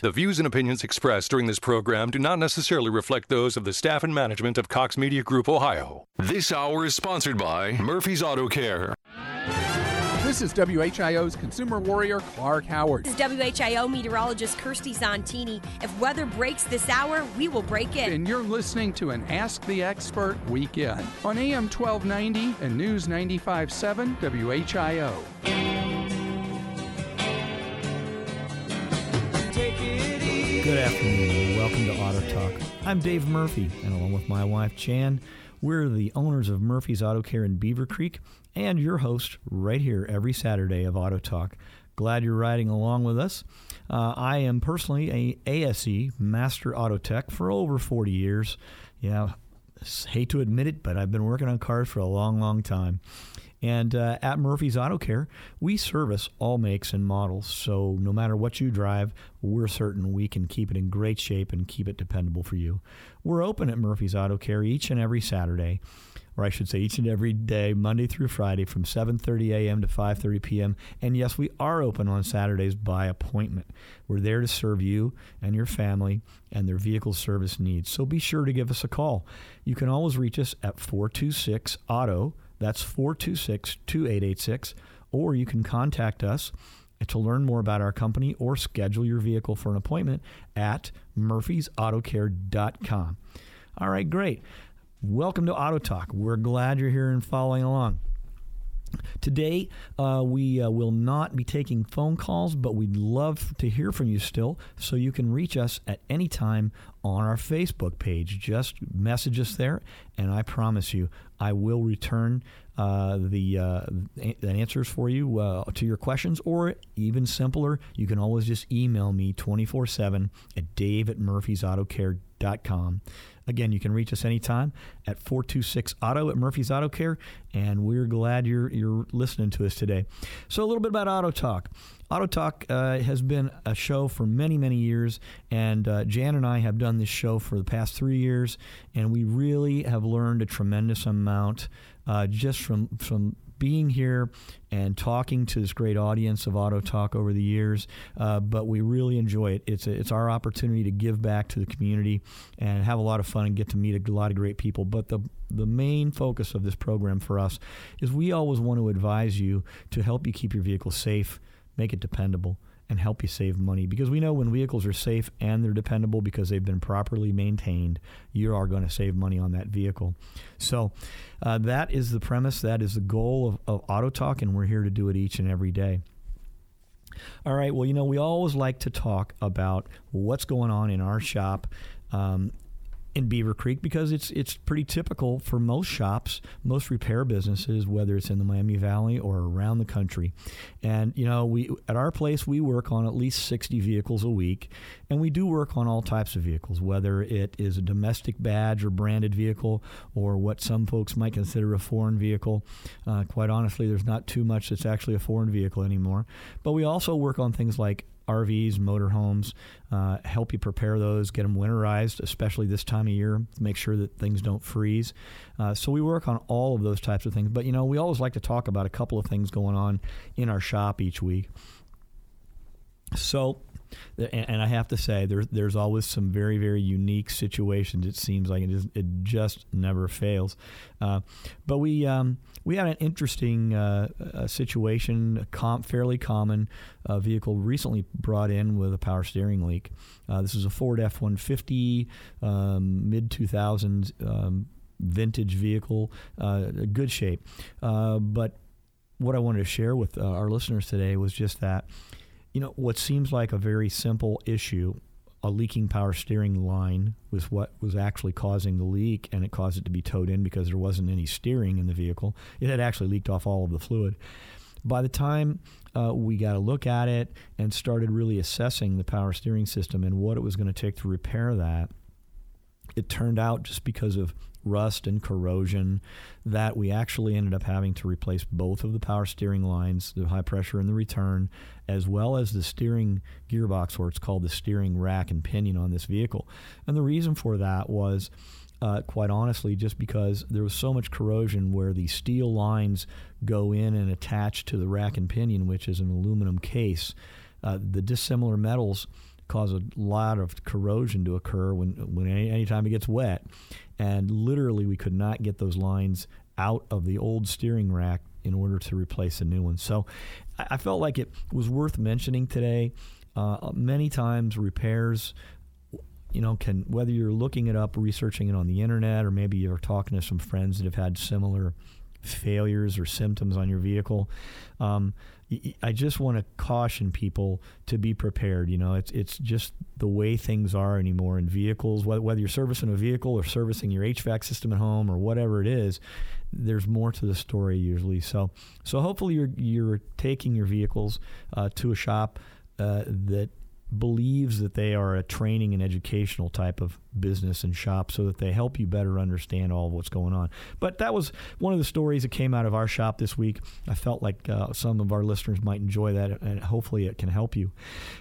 The views and opinions expressed during this program do not necessarily reflect those of the staff and management of Cox Media Group Ohio. This hour is sponsored by Murphy's Auto Care. This is WHIO's consumer warrior, Clark Howard. This is WHIO meteorologist Kirsty Zontini. If weather breaks this hour, we will break it. And you're listening to an Ask the Expert weekend on AM 1290 and News 95.7 WHIO. Good afternoon. and Welcome to Auto Talk. I'm Dave Murphy, and along with my wife Jan, we're the owners of Murphy's Auto Care in Beavercreek and your host right here every Saturday of Auto Talk. Glad you're riding along with us. Uh, I am personally a ASE Master Auto Tech for over 40 years. Yeah, hate to admit it, but I've been working on cars for a long, long time. And uh, at Murphy's Auto Care, we service all makes and models. So no matter what you drive, we're certain we can keep it in great shape and keep it dependable for you. We're open at Murphy's Auto Care each and every Saturday, or I should say each and every day, Monday through Friday from 7:30 a.m. to 5:30 p.m. And yes, we are open on Saturdays by appointment. We're there to serve you and your family and their vehicle service needs. So be sure to give us a call. You can always reach us at 426 auto that's 426 2886. Or you can contact us to learn more about our company or schedule your vehicle for an appointment at murphysautocare.com. All right, great. Welcome to Auto Talk. We're glad you're here and following along. Today, uh, we uh, will not be taking phone calls, but we'd love to hear from you still. So you can reach us at any time on our Facebook page. Just message us there, and I promise you, I will return uh, the, uh, the answers for you uh, to your questions, or even simpler, you can always just email me 24 7 at dave at murphysautocare.com. Again, you can reach us anytime at 426 Auto at Murphy's Auto Care, and we're glad you're, you're listening to us today. So, a little bit about Auto Talk. Auto Talk uh, has been a show for many, many years, and uh, Jan and I have done this show for the past three years, and we really have learned a tremendous amount uh, just from from being here and talking to this great audience of Auto Talk over the years. Uh, but we really enjoy it. It's a, it's our opportunity to give back to the community and have a lot of fun and get to meet a lot of great people. But the the main focus of this program for us is we always want to advise you to help you keep your vehicle safe, make it dependable and help you save money because we know when vehicles are safe and they're dependable because they've been properly maintained, you are going to save money on that vehicle. So uh, that is the premise, that is the goal of, of Auto Talk, and we're here to do it each and every day. All right. Well, you know, we always like to talk about what's going on in our shop. Um, in Beavercreek because it's it's pretty typical for most shops, most repair businesses, whether it's in the Miami Valley or around the country. And you know, we at our place we work on at least 60 vehicles a week, and we do work on all types of vehicles, whether it is a domestic badge or branded vehicle or what some folks might consider a foreign vehicle. Uh, quite honestly, there's not too much that's actually a foreign vehicle anymore. But we also work on things like RVs, motorhomes, uh, help you prepare those, get them winterized, especially this time of year, make sure that things don't freeze. Uh, so we work on all of those types of things. But, you know, we always like to talk about a couple of things going on in our shop each week. So and I have to say, there's there's always some very very unique situations. It seems like it, is, it just never fails. Uh, but we um, we had an interesting uh, situation, com- fairly common uh, vehicle recently brought in with a power steering leak. Uh, this is a Ford F one fifty um, mid two thousands um, vintage vehicle, uh, good shape, uh, but what I wanted to share with our listeners today was just that you know, what seems like a very simple issue, a leaking power steering line was what was actually causing the leak, and it caused it to be towed in because there wasn't any steering in the vehicle. It had actually leaked off all of the fluid. By the time uh, we got a look at it and started really assessing the power steering system and what it was going to take to repair that, it turned out just because of rust and corrosion that we actually ended up having to replace both of the power steering lines, the high pressure and the return, as well as the steering gearbox, or it's called the steering rack and pinion on this vehicle. And the reason for that was. Uh, quite honestly, just because there was so much corrosion where the steel lines go in and attach to the rack and pinion, which is an aluminum case. Uh, the dissimilar metals cause a lot of corrosion to occur when when any anytime it gets wet, and literally we could not get those lines out of the old steering rack in order to replace a new one. So I, felt like it was worth mentioning today. Uh, many times repairs you know, can whether you're looking it up, researching it on the internet, or maybe you're talking to some friends that have had similar failures or symptoms on your vehicle. Um, I just want to caution people to be prepared. You know, it's it's just the way things are anymore in vehicles. Whether you're servicing a vehicle or servicing your HVAC system at home or whatever it is, there's more to the story usually. So so hopefully you're you're taking your vehicles uh, to a shop uh, that believes that they are a training and educational type of business and shop so that they help you better understand all of what's going on. But that was one of the stories that came out of our shop this week. I felt like uh, some of our listeners might enjoy that and hopefully it can help you.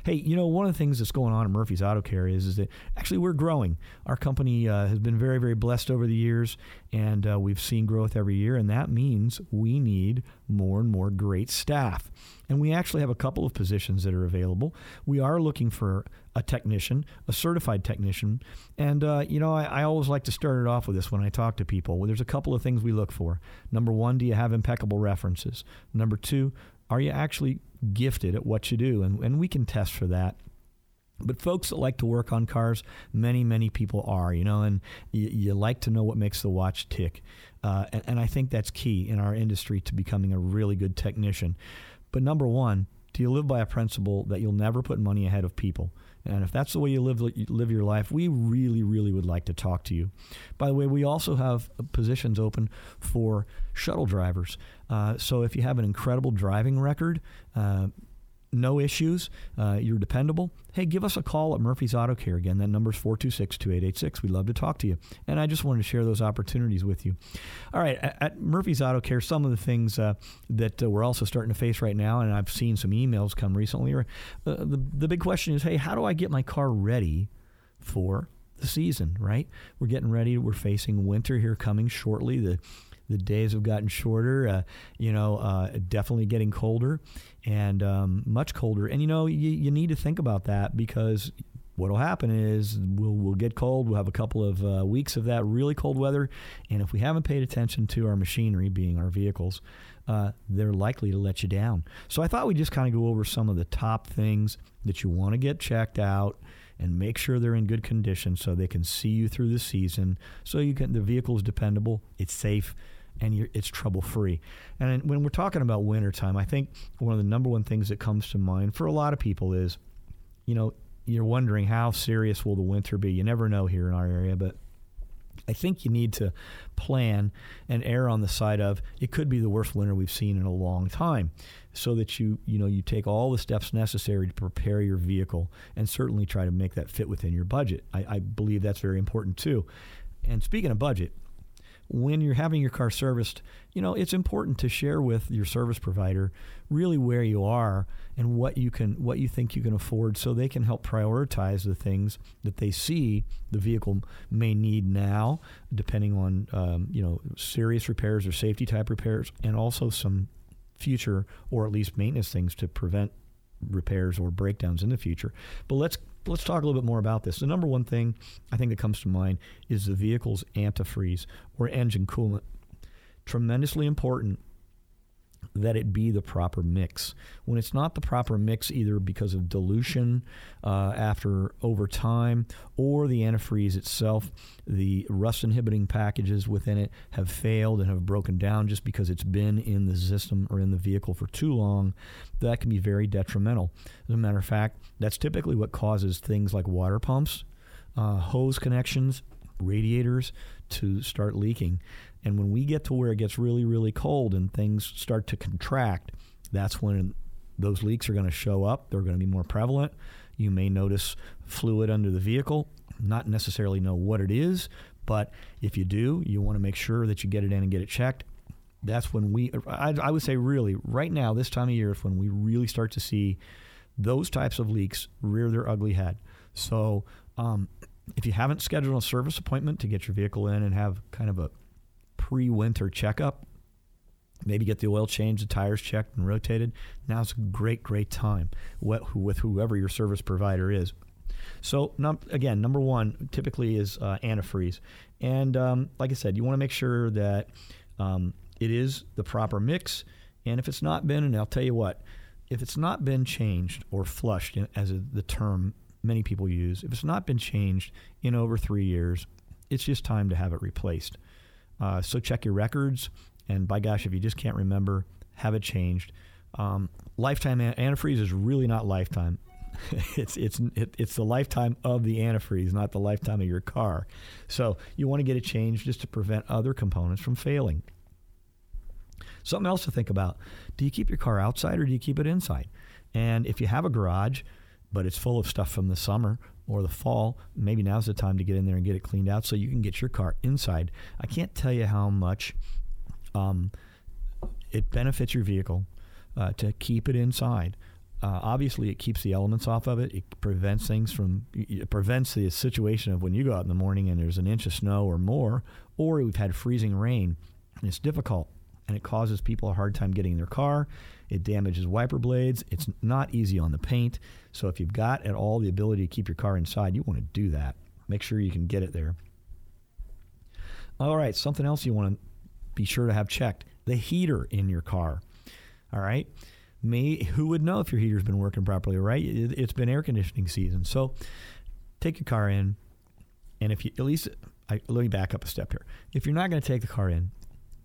Hey, you know, one of the things that's going on at Murphy's Auto Care is, is that actually we're growing. Our company uh, has been very, very blessed over the years and uh, we've seen growth every year, and that means we need more and more great staff. And we actually have a couple of positions that are available. We are looking for a technician, a certified technician. And, uh, you know, I, I, always like to start it off with this when I talk to people. Well, there's a couple of things we look for. Number one, do you have impeccable references? Number two, are you actually gifted at what you do? And, and we can test for that. But folks that like to work on cars, many, many people are, you know, and you, you like to know what makes the watch tick. Uh, and, and I think that's key in our industry to becoming a really good technician. But number one, do you live by a principle that you'll never put money ahead of people? And if that's the way you live live your life, we really, really would like to talk to you. By the way, we also have positions open for shuttle drivers. Uh, so if you have an incredible driving record, uh, no issues, uh, you're dependable, hey, give us a call at Murphy's Auto Care. Again, that number is 426 2886. We'd love to talk to you. And I just wanted to share those opportunities with you. All right, at, at Murphy's Auto Care, some of the things uh, that uh, we're also starting to face right now, and I've seen some emails come recently, are uh, the, the big question is hey, how do I get my car ready for the season, right? We're getting ready. We're facing winter here coming shortly. The the days have gotten shorter. Uh, you know, uh, definitely getting colder and um, much colder. And you know, you, you need to think about that because what'll happen is we'll we'll get cold. We'll have a couple of uh, weeks of that really cold weather, and if we haven't paid attention to our machinery, being our vehicles, uh, they're likely to let you down. So I thought we'd just kind of go over some of the top things that you want to get checked out and make sure they're in good condition so they can see you through the season. So you can the vehicle is dependable, it's safe and it's trouble free. And when we're talking about wintertime, I think one of the number one things that comes to mind for a lot of people is, you know, you're wondering how serious will the winter be. You never know here in our area, but I think you need to plan and err on the side of it could be the worst winter we've seen in a long time so that you you know you take all the steps necessary to prepare your vehicle and certainly try to make that fit within your budget. I, I believe that's very important too. And speaking of budget, when you're having your car serviced, you know, it's important to share with your service provider really where you are and what you can what you think you can afford so they can help prioritize the things that they see the vehicle may need now depending on um, you know serious repairs or safety type repairs and also some future or at least maintenance things to prevent repairs or breakdowns in the future. But let's let's talk a little bit more about this. The number one thing I think that comes to mind is the vehicle's antifreeze or engine coolant. Tremendously important that it be the proper mix. When it's not the proper mix, either because of dilution uh, after over time or the antifreeze itself, the rust inhibiting packages within it have failed and have broken down just because it's been in the system or in the vehicle for too long, that can be very detrimental. As a matter of fact, that's typically what causes things like water pumps, uh, hose connections, radiators to start leaking. And when we get to where it gets really, really cold and things start to contract, that's when those leaks are going to show up. They're going to be more prevalent. You may notice fluid under the vehicle, not necessarily know what it is, but if you do, you want to make sure that you get it in and get it checked. That's when we, I, I would say, really, right now, this time of year is when we really start to see those types of leaks rear their ugly head. So, um, if you haven't scheduled a service appointment to get your vehicle in and have kind of a pre winter checkup. Maybe get the oil changed, the tires checked and rotated. Now's a great, great time with whoever your service provider is. So, num- again, number one typically is uh, antifreeze. And um, like I said, you want to make sure that um, it is the proper mix. And if it's not been, and I'll tell you what, if it's not been changed or flushed, as the term many people use, if it's not been changed in over three years, it's just time to have it replaced. Uh, so check your records, and by gosh, if you just can't remember, have it changed. Um, lifetime antifreeze is really not lifetime. it's it's it, it's the lifetime of the antifreeze, not the lifetime of your car. So you want to get it changed just to prevent other components from failing. Something else to think about: Do you keep your car outside or do you keep it inside? And if you have a garage, but it's full of stuff from the summer or the fall, maybe now's the time to get in there and get it cleaned out so you can get your car inside. I can't tell you how much um, it benefits your vehicle uh, to keep it inside. Uh, obviously, it keeps the elements off of it. It prevents things from. It prevents the situation of when you go out in the morning and there's an inch of snow or more, or we've had freezing rain. And it's difficult, and it causes people a hard time getting in their car. It damages wiper blades. It's not easy on the paint. So if you've got at all the ability to keep your car inside, you want to do that. Make sure you can get it there. All right, something else you want to be sure to have checked: the heater in your car. All right me, who would know if your heater's been working properly, right? It, has been air conditioning season. So take your car in, and if you at least, I, let me back up a step here. If you're not going to take the car in,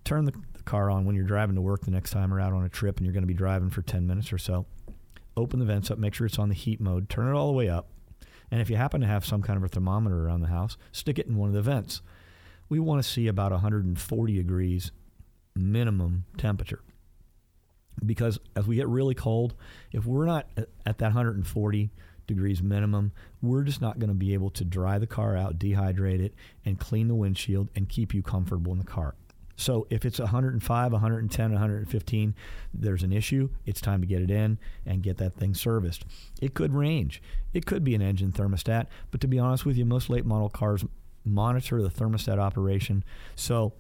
turn the, the car on when you're driving to work the next time or out on a trip and you're going to be driving for 10 minutes or so. Open the vents up, make sure it's on the heat mode, turn it all the way up. And if you happen to have some kind of a thermometer around the house, stick it in one of the vents. We want to see about 140 degrees minimum temperature because as we get really cold, if we're not at that 140 degrees minimum, we're just not going to be able to dry the car out, dehydrate it, and clean the windshield and keep you comfortable in the car. So if it's 105, 110, 115, there's an issue. It's time to get it in and get that thing serviced. It could range. It could be an engine thermostat, but to be honest with you, most late model cars monitor the thermostat operation. So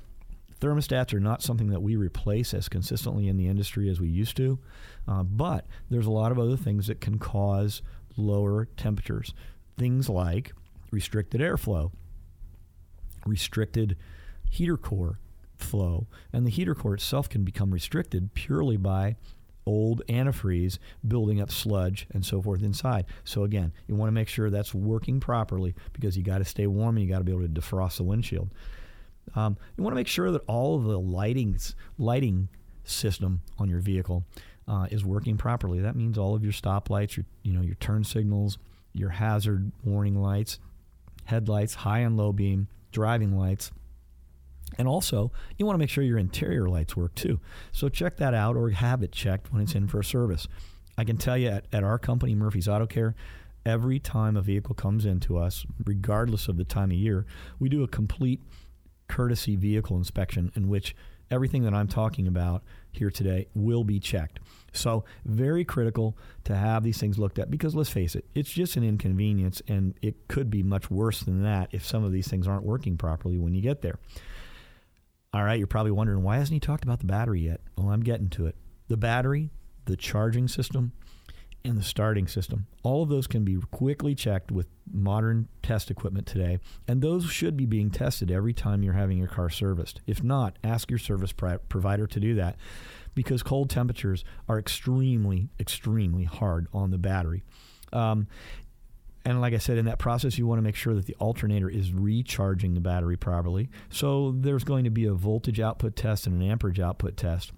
Thermostats are not something that we replace as consistently in the industry as we used to, uh, but there's a lot of other things that can cause lower temperatures. Things like restricted airflow, restricted heater core flow, and the heater core itself can become restricted purely by old antifreeze building up sludge and so forth inside. So again, you want to make sure that's working properly because you got to stay warm and you got to be able to defrost the windshield. Um, you want to make sure that all of the lightings, lighting system on your vehicle uh, is working properly. That means all of your stop lights, your you know your turn signals, your hazard warning lights, headlights, high and low beam, driving lights. And also, you want to make sure your interior lights work too. So check that out or have it checked when it's in for a service. I can tell you at, at our company, Murphy's Auto Care, every time a vehicle comes into us, regardless of the time of year, we do a complete courtesy vehicle inspection in which everything that I'm talking about here today will be checked. So, very critical to have these things looked at because let's face it, it's just an inconvenience and it could be much worse than that if some of these things aren't working properly when you get there. All right, you're probably wondering why hasn't he talked about the battery yet? Well, I'm getting to it. The battery, the charging system, and the starting system. All of those can be quickly checked with modern test equipment today, and those should be being tested every time you're having your car serviced. If not, ask your service provider to do that because cold temperatures are extremely, extremely hard on the battery. Um, and like I said, in that process, you want to make sure that the alternator is recharging the battery properly. So there's going to be a voltage output test and an amperage output test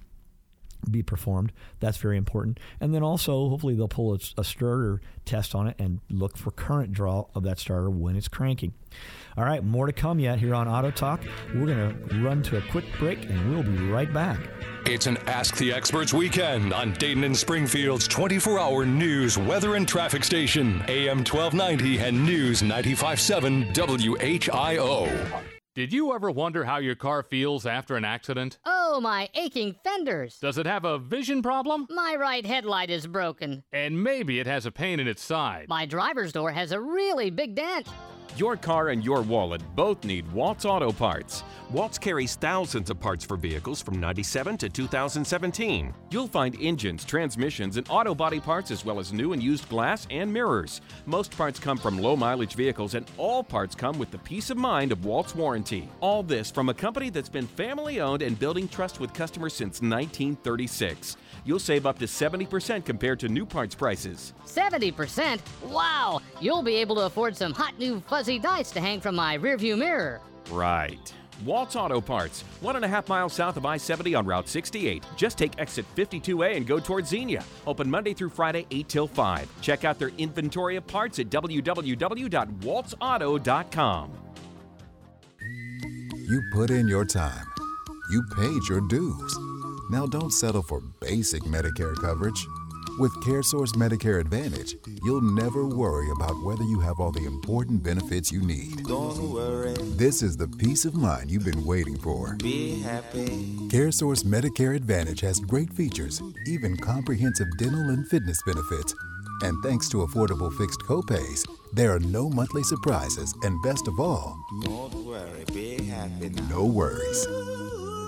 be performed. That's very important. And then also, hopefully, they'll pull a, a, starter test on it and look for current draw of that starter when it's cranking. All right, more to come yet here on Auto Talk. We're going to run to a quick break and we'll be right back. It's an Ask the Experts weekend on Dayton and Springfield's 24 hour news, weather, and traffic station, AM 1290 and News 957 WHIO. Did you ever wonder how your car feels after an accident? Oh, my aching fenders. Does it have a vision problem? My right headlight is broken. And maybe it has a pain in its side. My driver's door has a really big dent. Your car and your wallet both need Waltz Auto Parts. Waltz carries thousands of parts for vehicles from 97 to 2017. You'll find engines, transmissions, and auto body parts as well as new and used glass and mirrors. Most parts come from low mileage vehicles, and all parts come with the peace of mind of Waltz warranty. All this from a company that's been family owned and building trust with customers since 1936. You'll save up to 70% compared to new parts prices. 70%? Wow! You'll be able to afford some hot new fuzzy dice to hang from my rearview mirror. Right. Waltz Auto Parts, one and a half miles south of I 70 on Route 68. Just take exit 52A and go towards Xenia. Open Monday through Friday, 8 till 5. Check out their inventory of parts at www.waltzauto.com. You put in your time, you paid your dues. Now don't settle for basic Medicare coverage. With CareSource Medicare Advantage, you'll never worry about whether you have all the important benefits you need. Don't worry. This is the peace of mind you've been waiting for. Be happy. CareSource Medicare Advantage has great features, even comprehensive dental and fitness benefits. And thanks to affordable fixed copays, there are no monthly surprises, and best of all, Don't worry. Be happy now. no worries.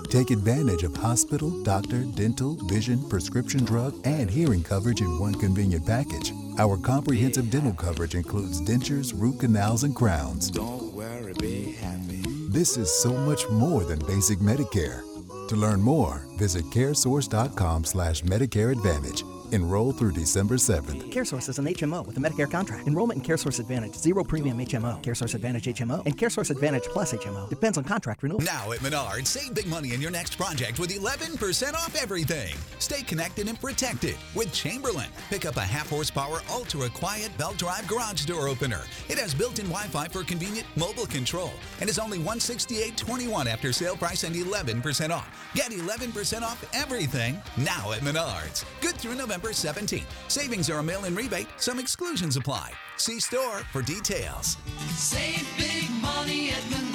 Take advantage of hospital, doctor, dental, vision, prescription drug, and hearing coverage in one convenient package. Our comprehensive dental coverage includes dentures, root canals, and crowns. Don't worry. Be happy. This is so much more than basic Medicare. To learn more, visit caresource.com slash Medicare Advantage. Enroll through December 7th. CareSource is an HMO with a Medicare contract. Enrollment in CareSource Advantage, zero premium HMO, CareSource Advantage HMO, and CareSource Advantage Plus HMO. Depends on contract renewal. Now at Menards, save big money in your next project with 11% off everything. Stay connected and protected with Chamberlain. Pick up a half horsepower, ultra quiet belt drive garage door opener. It has built in Wi Fi for convenient mobile control and is only $168.21 after sale price and 11% off. Get 11% off everything now at Menards. Good through November 17th. Savings are a mail in rebate, some exclusions apply. See store for details. Save big money at.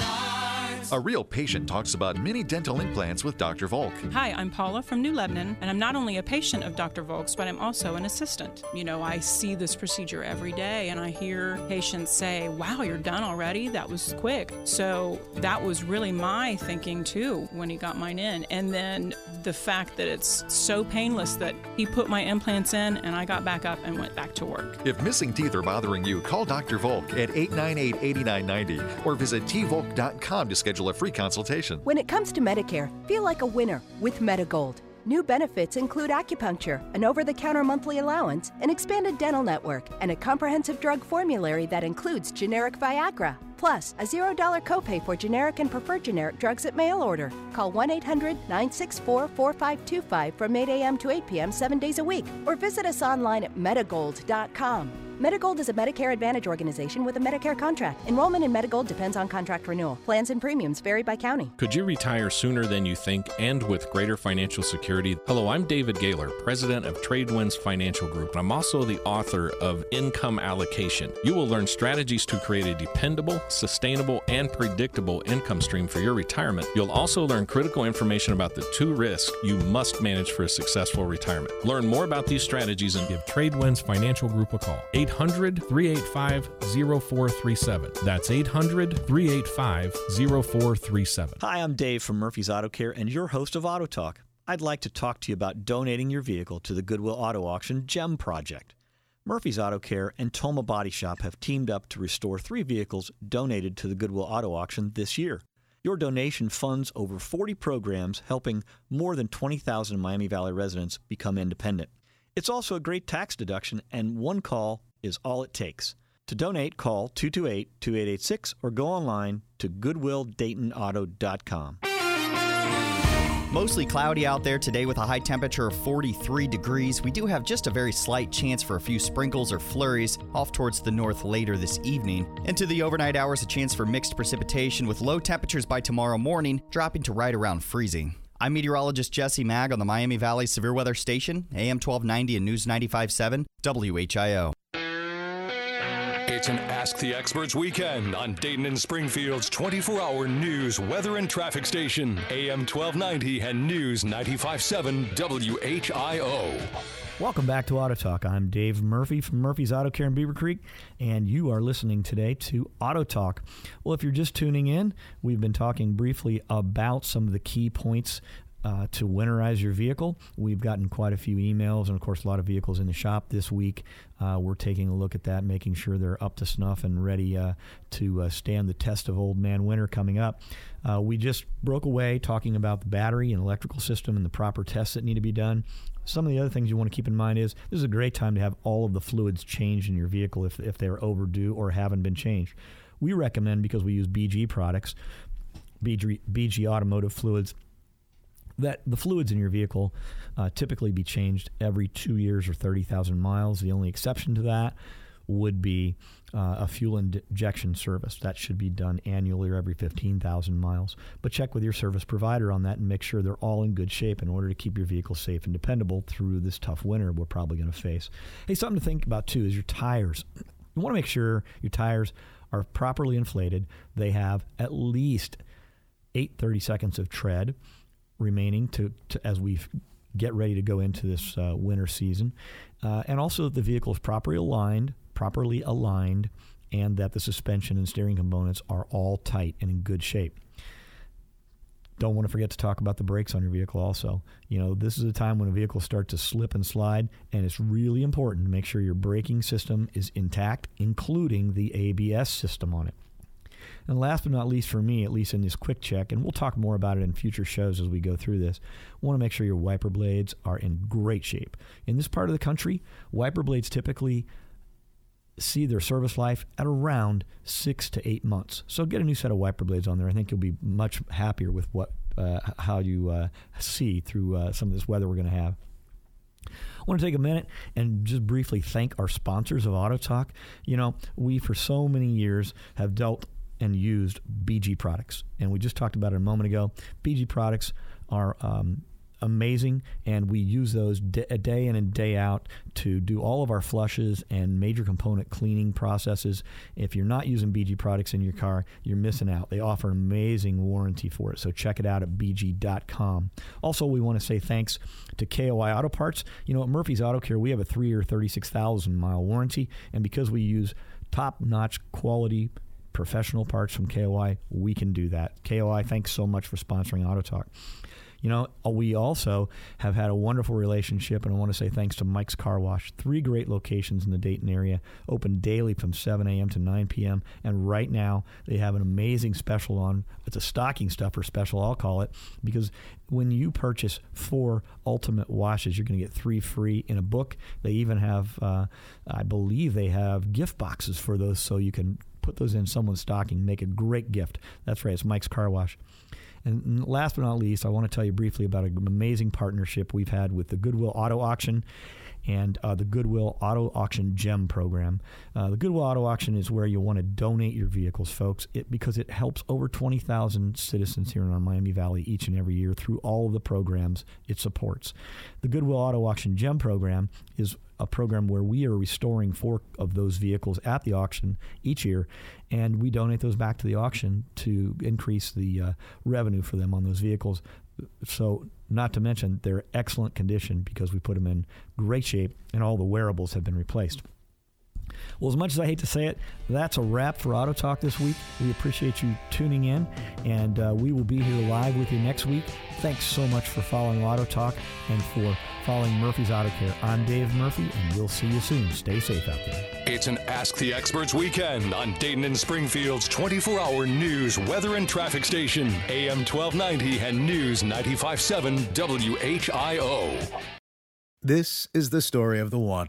A real patient talks about mini dental implants with Dr. Volk. Hi, I'm Paula from New Lebanon, and I'm not only a patient of Dr. Volk's, but I'm also an assistant. You know, I see this procedure every day, and I hear patients say, Wow, you're done already? That was quick. So that was really my thinking too when he got mine in. And then the fact that it's so painless that he put my implants in, and I got back up and went back to work. If missing teeth are bothering you, call Dr. Volk at 898 8990 or visit tvolk.com to schedule a free consultation. When it comes to Medicare, feel like a winner with Medigold. New benefits include acupuncture, an over the counter monthly allowance, an expanded dental network, and a comprehensive drug formulary that includes generic Viagra. Plus, a $0 copay for generic and preferred generic drugs at mail order. Call 1 800 964 4525 from 8 a.m. to 8 p.m. seven days a week, or visit us online at medigold.com. Medigold is a Medicare Advantage organization with a Medicare contract. Enrollment in Medigold depends on contract renewal. Plans and premiums vary by county. Could you retire sooner than you think and with greater financial security? Hello, I'm David Gaylor, president of Tradewinds Financial Group, and I'm also the author of Income Allocation. You will learn strategies to create a dependable, sustainable, and predictable income stream for your retirement. You'll also learn critical information about the two risks you must manage for a successful retirement. Learn more about these strategies and give Tradewinds Financial Group a call. 800 385 0437. That's 800 385 0437. Hi, I'm Dave from Murphy's Auto Care and your host of Auto Talk. I'd like to talk to you about donating your vehicle to the Goodwill Auto Auction GEM project. Murphy's Auto Care and Toma Body Shop have teamed up to restore three vehicles donated to the Goodwill Auto Auction this year. Your donation funds over 40 programs helping more than 20,000 Miami Valley residents become independent. It's also a great tax deduction, and one call is all it takes. To donate, call 228 2886 or go online to goodwilldaytonauto.com. Mostly cloudy out there today with a high temperature of 43 degrees. We do have just a very slight chance for a few sprinkles or flurries off towards the north later this evening. Into the overnight hours, a chance for mixed precipitation with low temperatures by tomorrow morning, dropping to right around freezing. I'm meteorologist Jesse Maag on the Miami Valley Severe Weather Station, AM 1290 and News 95.7, WHIO. It's an Ask the Experts weekend on Dayton and Springfield's 24 hour news, weather, and traffic station, AM 1290 and News 957 WHIO. Welcome back to Auto Talk. I'm Dave Murphy from Murphy's Auto Care in Beavercreek, and you are listening today to Auto Talk. Well, if you're just tuning in, we've been talking briefly about some of the key points uh, to winterize your vehicle. We've gotten quite a few emails and, of course, a lot of vehicles in the shop this week. Uh, we're taking a look at that, making sure they're up to snuff and ready uh, to uh, stand the test of old man winter coming up. Uh, we just broke away talking about the battery and electrical system and the proper tests that need to be done. Some of the other things you want to keep in mind is this is a great time to have all of the fluids changed in your vehicle if, if they're overdue or haven't been changed. We recommend, because we use BG products, BG, BG Automotive Fluids, that the fluids in your vehicle uh, typically be changed every two years or 30,000 miles. The only exception to that would be uh, a fuel injection service. That should be done annually or every 15,000 miles. But check with your service provider on that and make sure they're all in good shape in order to keep your vehicle safe and dependable through this tough winter we're probably going to face. Hey, something to think about too is your tires. You want to make sure your tires are properly inflated. They have at least 830 seconds of tread remaining to, to as we get ready to go into this uh, winter season, uh, and also that the vehicle is properly aligned, properly aligned, and that the suspension and steering components are all tight and in good shape. Don't want to forget to talk about the brakes on your vehicle also. You know, this is a time when a vehicle starts to slip and slide, and it's really important to make sure your braking system is intact, including the ABS system on it. And last but not least, for me, at least in this quick check, and we'll talk more about it in future shows as we go through this, want to make sure your wiper blades are in great shape. In this part of the country, wiper blades typically see their service life at around six to eight months. So get a new set of wiper blades on there. I think you'll be much happier with what uh, how you uh, see through uh, some of this weather we're going to have. I want to take a minute and just briefly thank our sponsors of Auto Talk. You know, we for so many years have dealt and used BG products. And we just talked about it a moment ago. BG products are um, amazing, and we use those d- day in and day out to do all of our flushes and major component cleaning processes. If you're not using BG products in your car, you're missing out. They offer an amazing warranty for it, so check it out at bg.com. Also, we want to say thanks to KOI Auto Parts. You know, at Murphy's Auto Care, we have a three-year, 36,000 mile warranty, and because we use top-notch quality professional parts from KOI, we can do that. KOI, thanks so much for sponsoring Auto Talk. You know, uh, we also have had a wonderful relationship, and I want to say thanks to Mike's Car Wash. Three great locations in the Dayton area, open daily from 7 a.m. to 9 p.m. And right now, they have an amazing special on. It's a stocking stuffer special, I'll call it, because when you purchase four ultimate washes, you're going to get three free in a book. They even have, uh, I believe, they have gift boxes for those, so you can put those in someone's stocking, make a great gift. That's right, it's Mike's Car Wash. And last but not least, I want to tell you briefly about an amazing partnership we've had with the Goodwill Auto Auction and uh, the Goodwill Auto Auction Gem program. Uh, the Goodwill Auto Auction is where you want to donate your vehicles, folks, it, because it helps over 20,000 citizens here in our Miami Valley each and every year through all of the programs it supports. The Goodwill Auto Auction Gem program is a program where we are restoring four of those vehicles at the auction each year, and we donate those back to the auction to increase the uh, revenue for them on those vehicles. So, not to mention, they're excellent condition because we put them in great shape and all the wearables have been replaced. Well, as much as I hate to say it, that's a wrap for Auto Talk this week. We appreciate you tuning in, and uh, we will be here live with you next week. Thanks so much for following Auto Talk and for following Murphy's Auto Care. I'm Dave Murphy, and we'll see you soon. Stay safe out there. It's an Ask the Experts weekend on Dayton and Springfield's 24 hour news, weather, and traffic station, AM 1290 and News 957 WHIO. This is the story of the one.